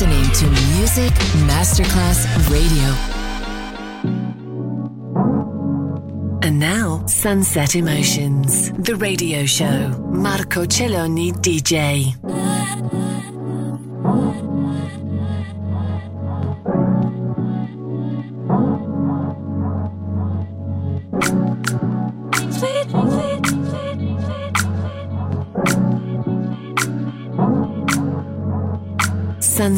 listening to Music Masterclass Radio. And now, Sunset Emotions, the radio show. Marco Celloni DJ.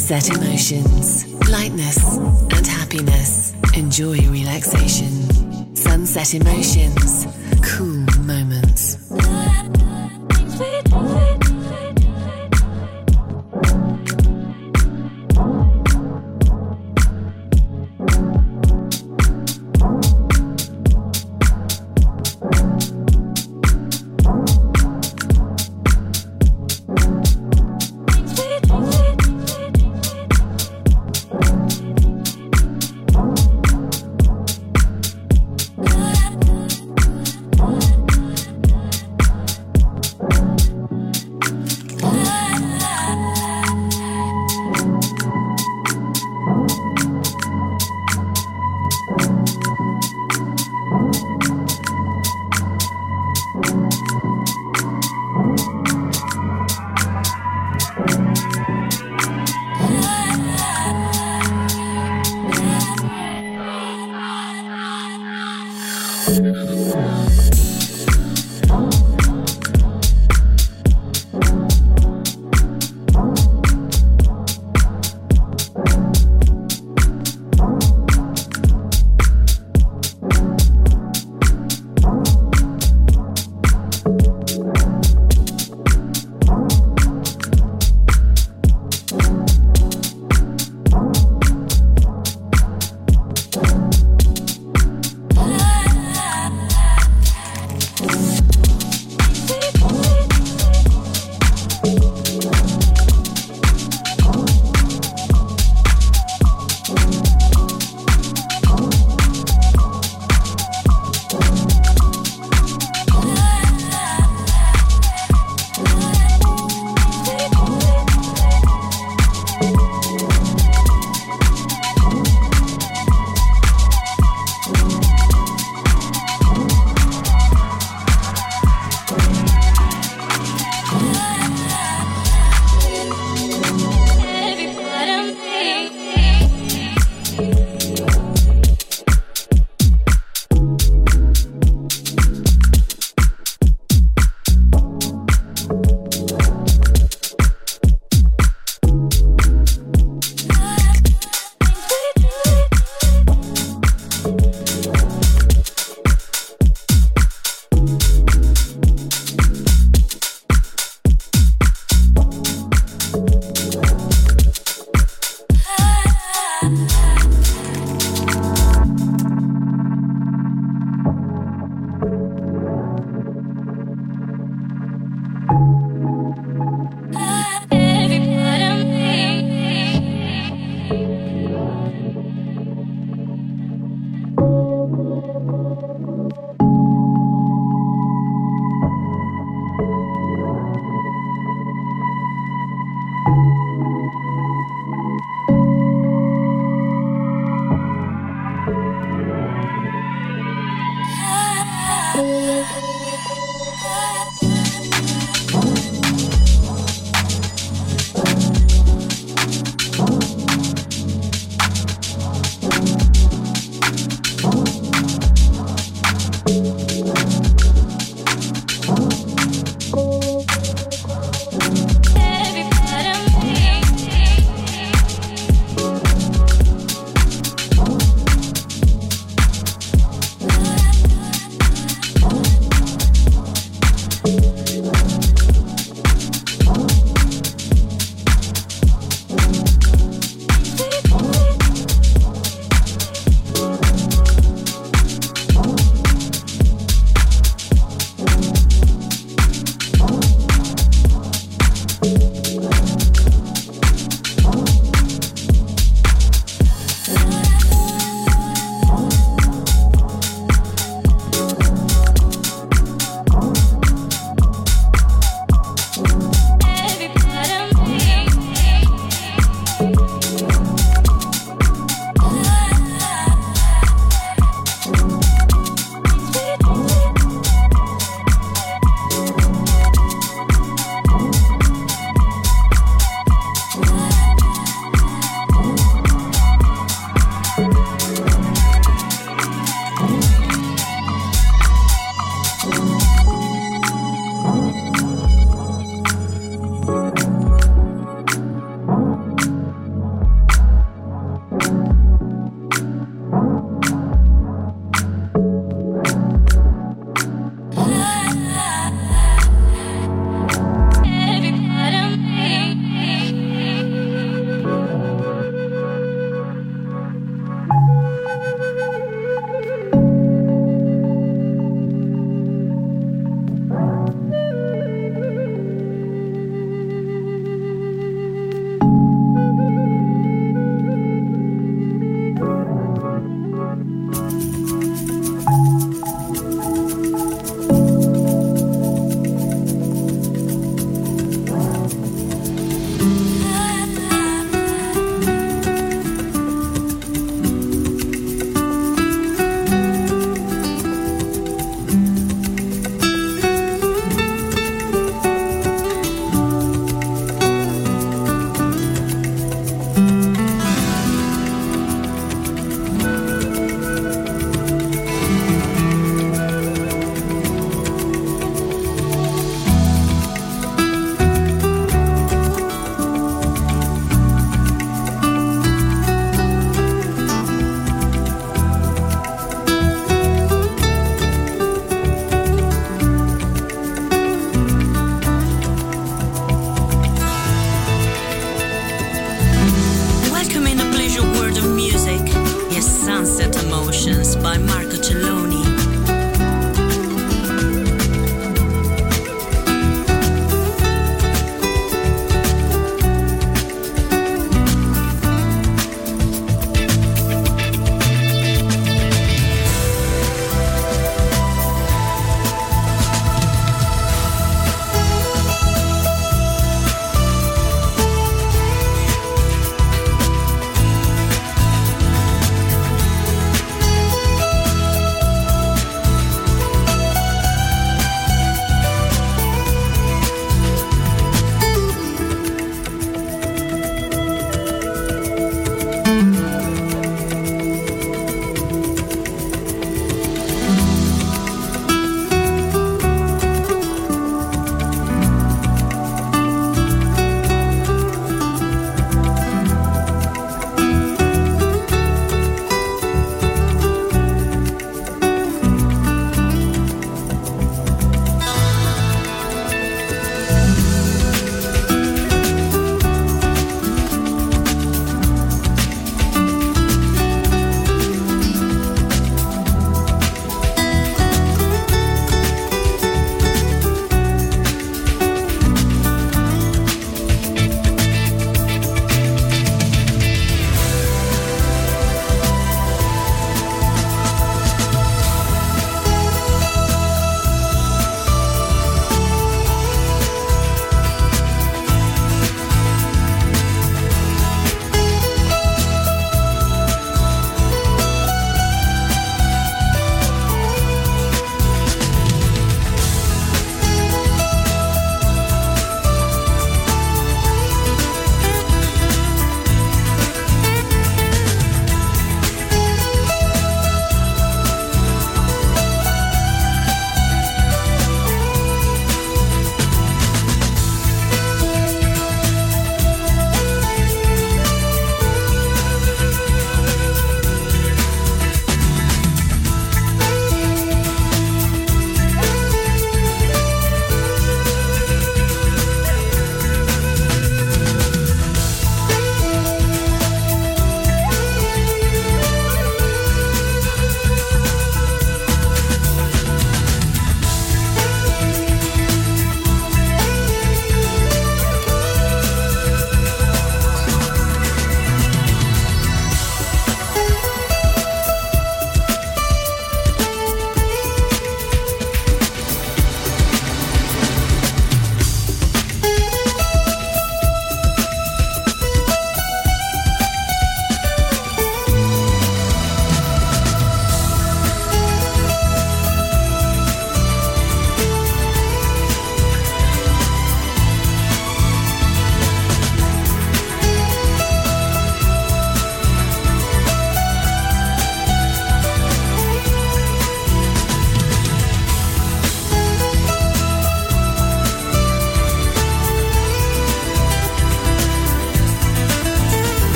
Sunset Emotions, lightness and happiness. Enjoy relaxation. Sunset Emotions, cool moments.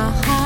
my heart.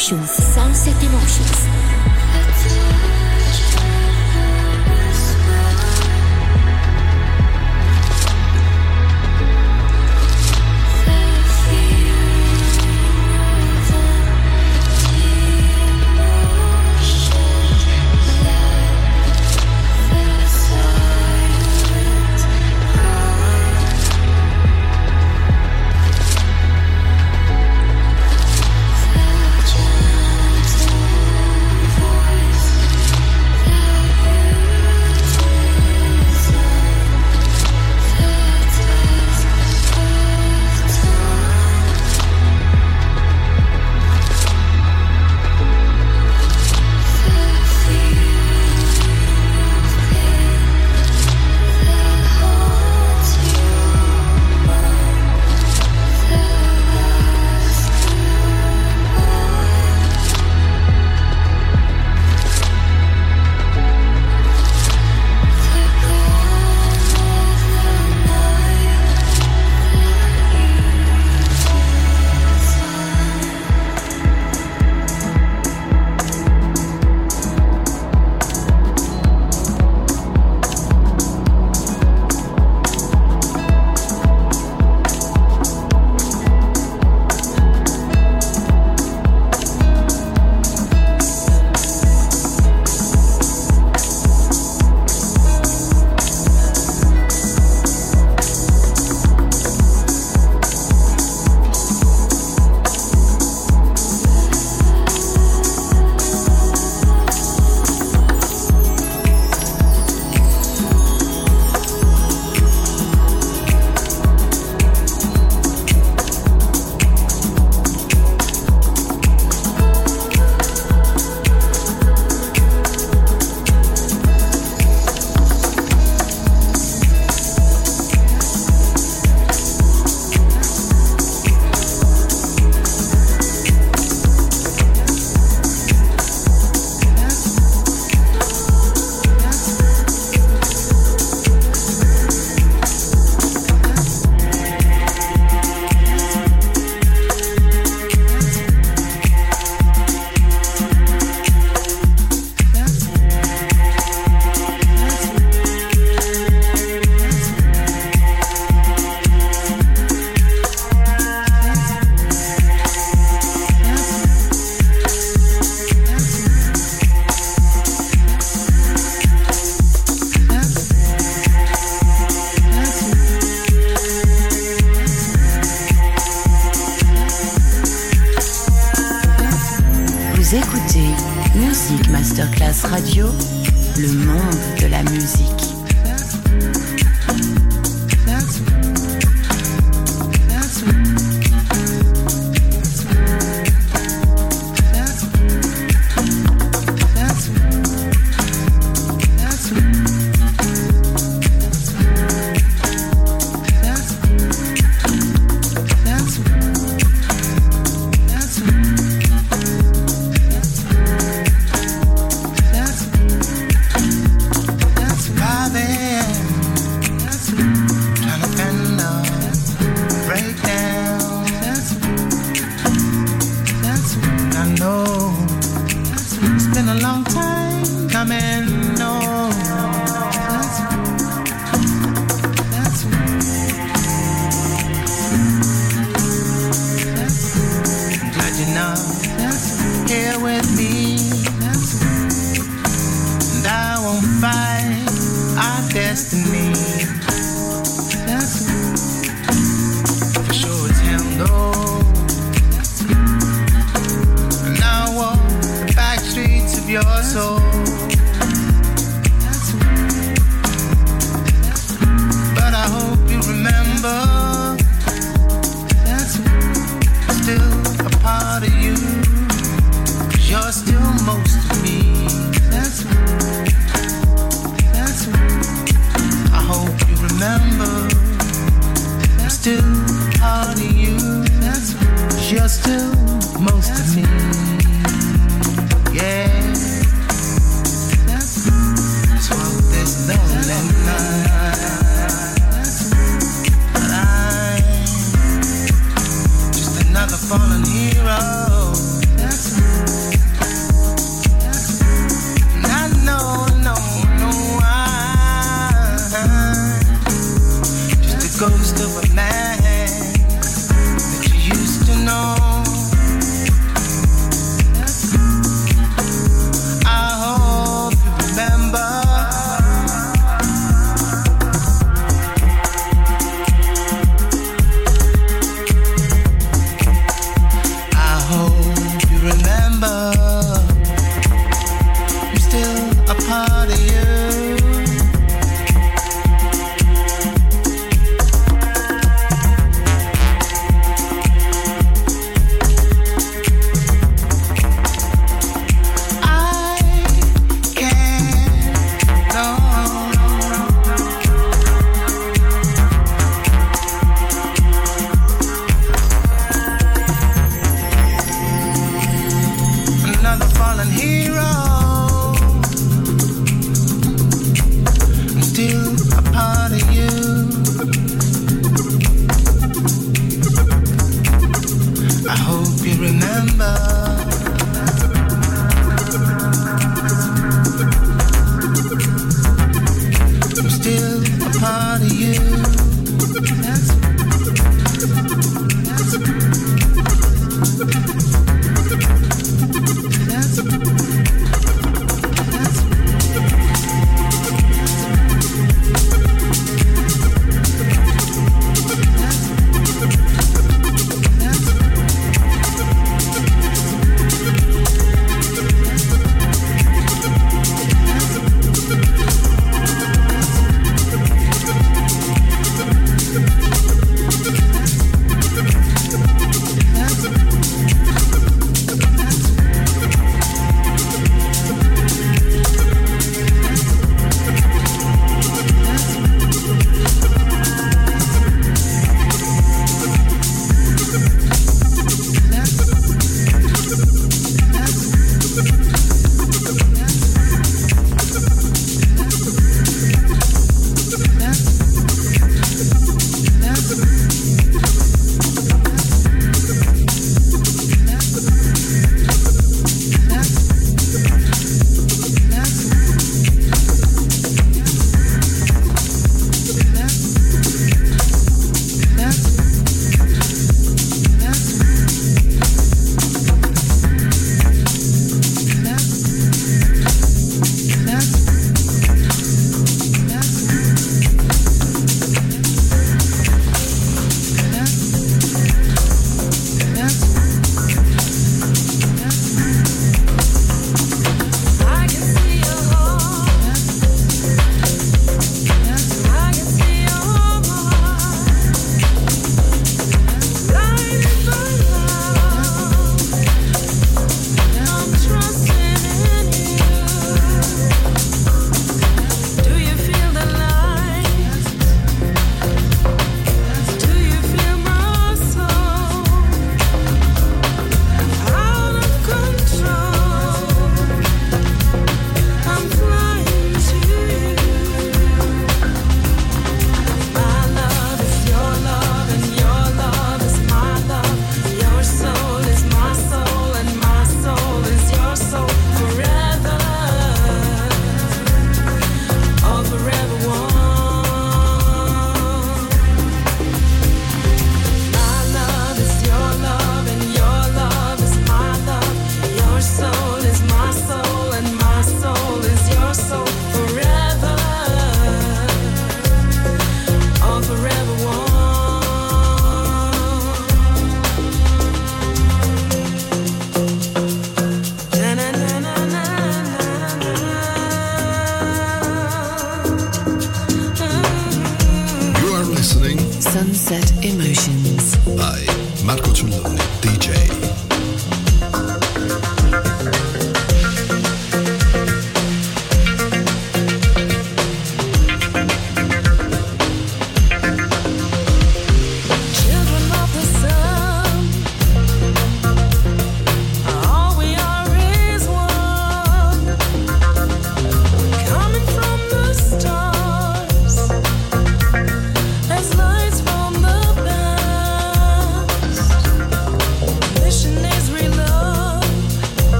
Emotions.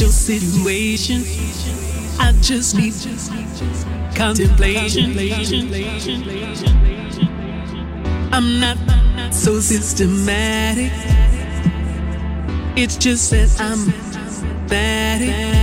Your situation. I just need contemplation. I'm not so systematic. It's just that I'm bad.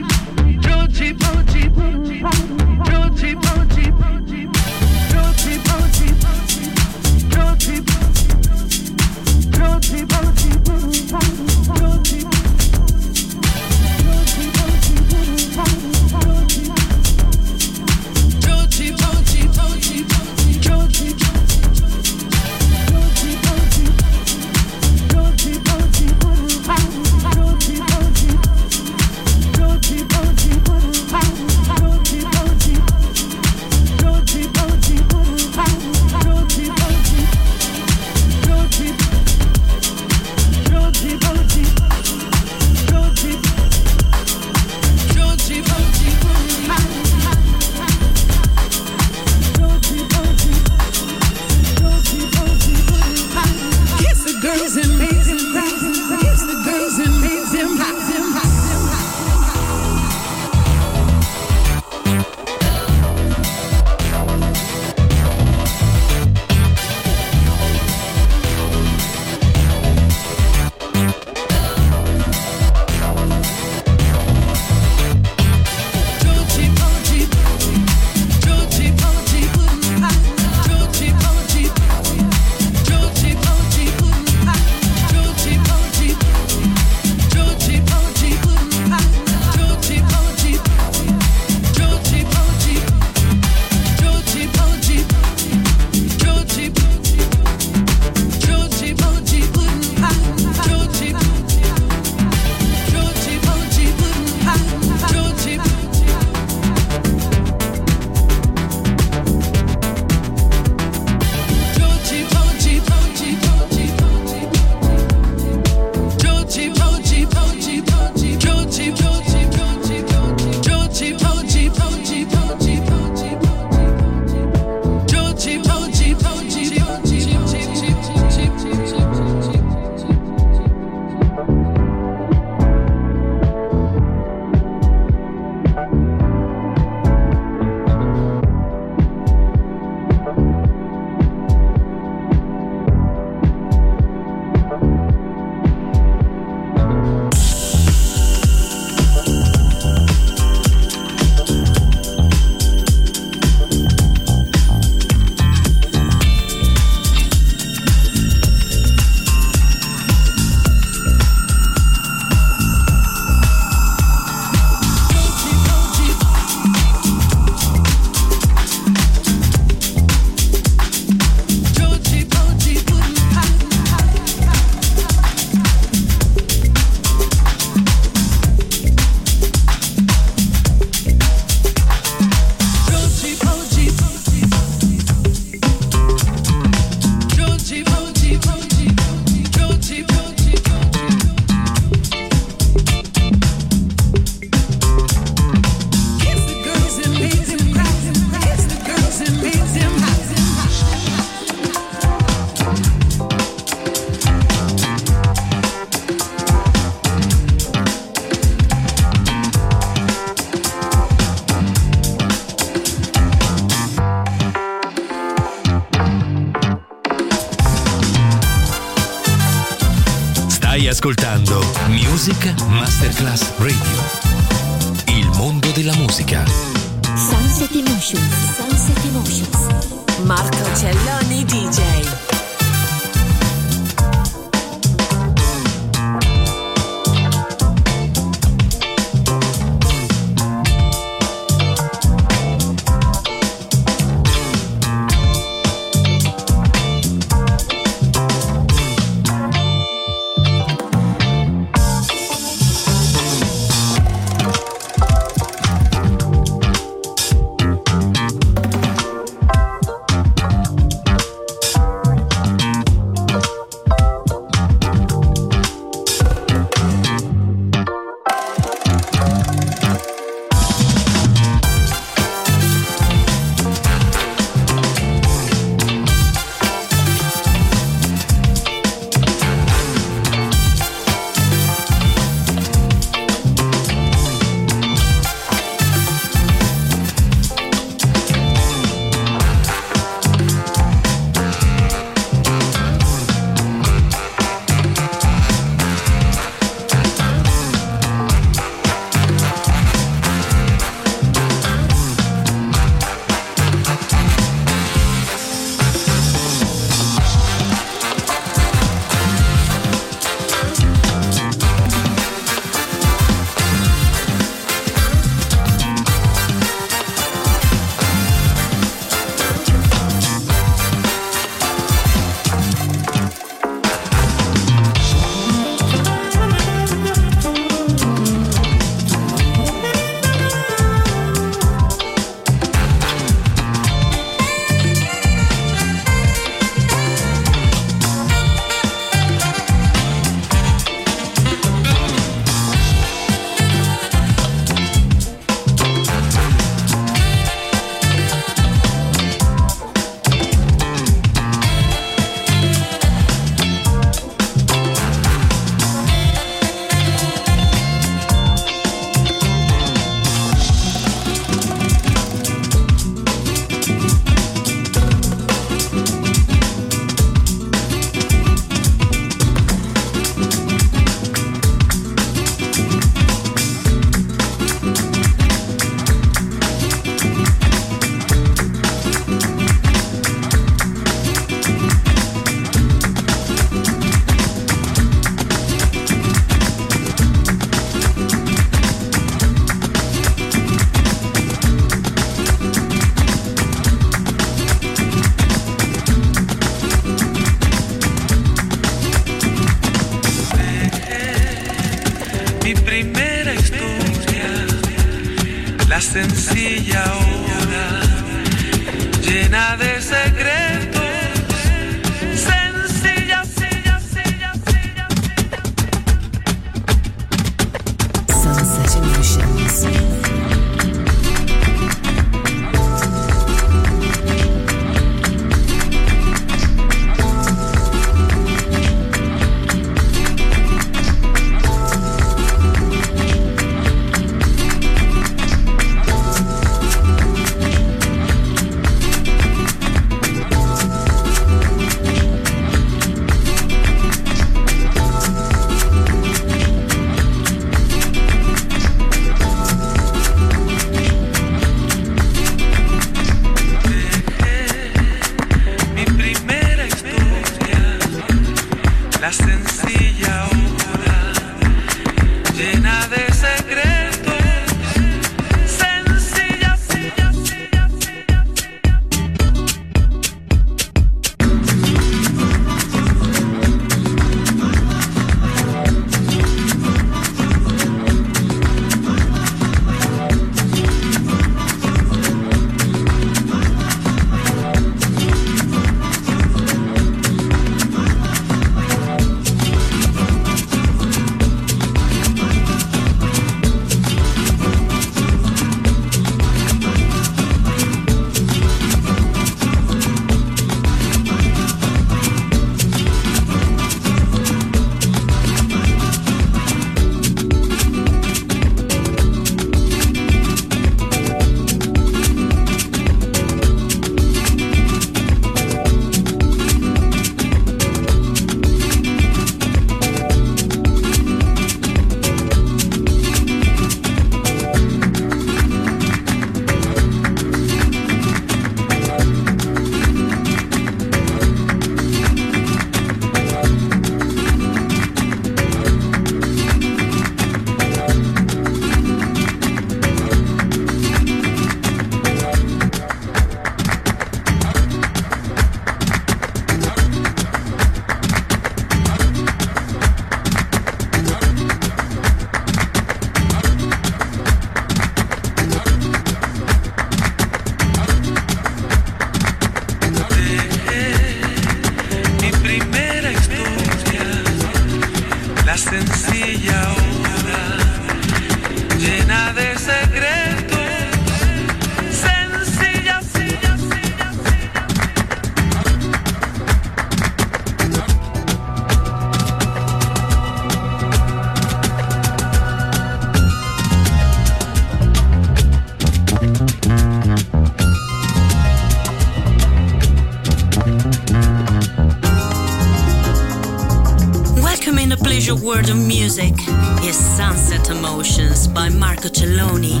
Your world of music is Sunset Emotions by Marco Celloni.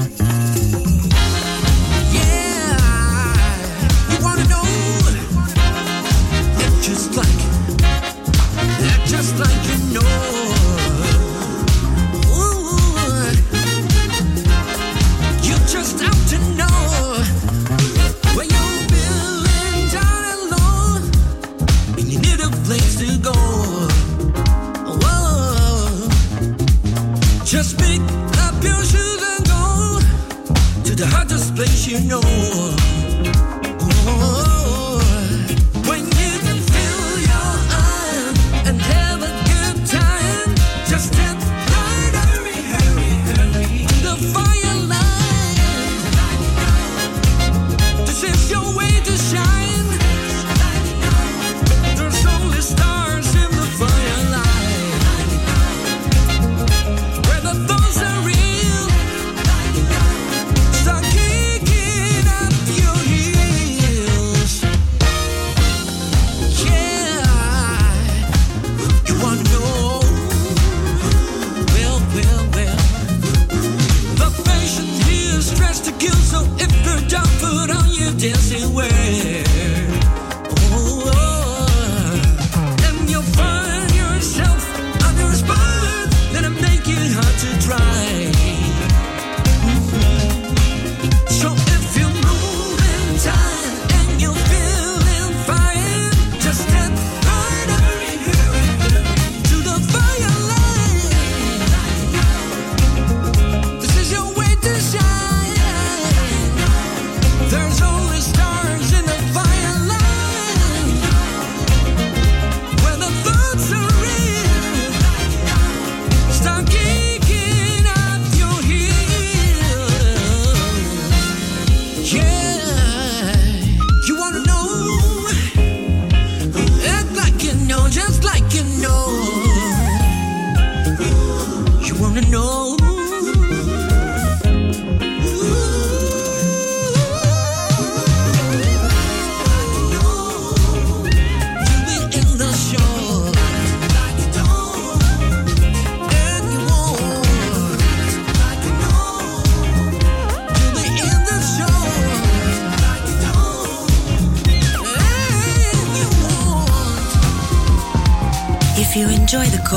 like, just like you know. you know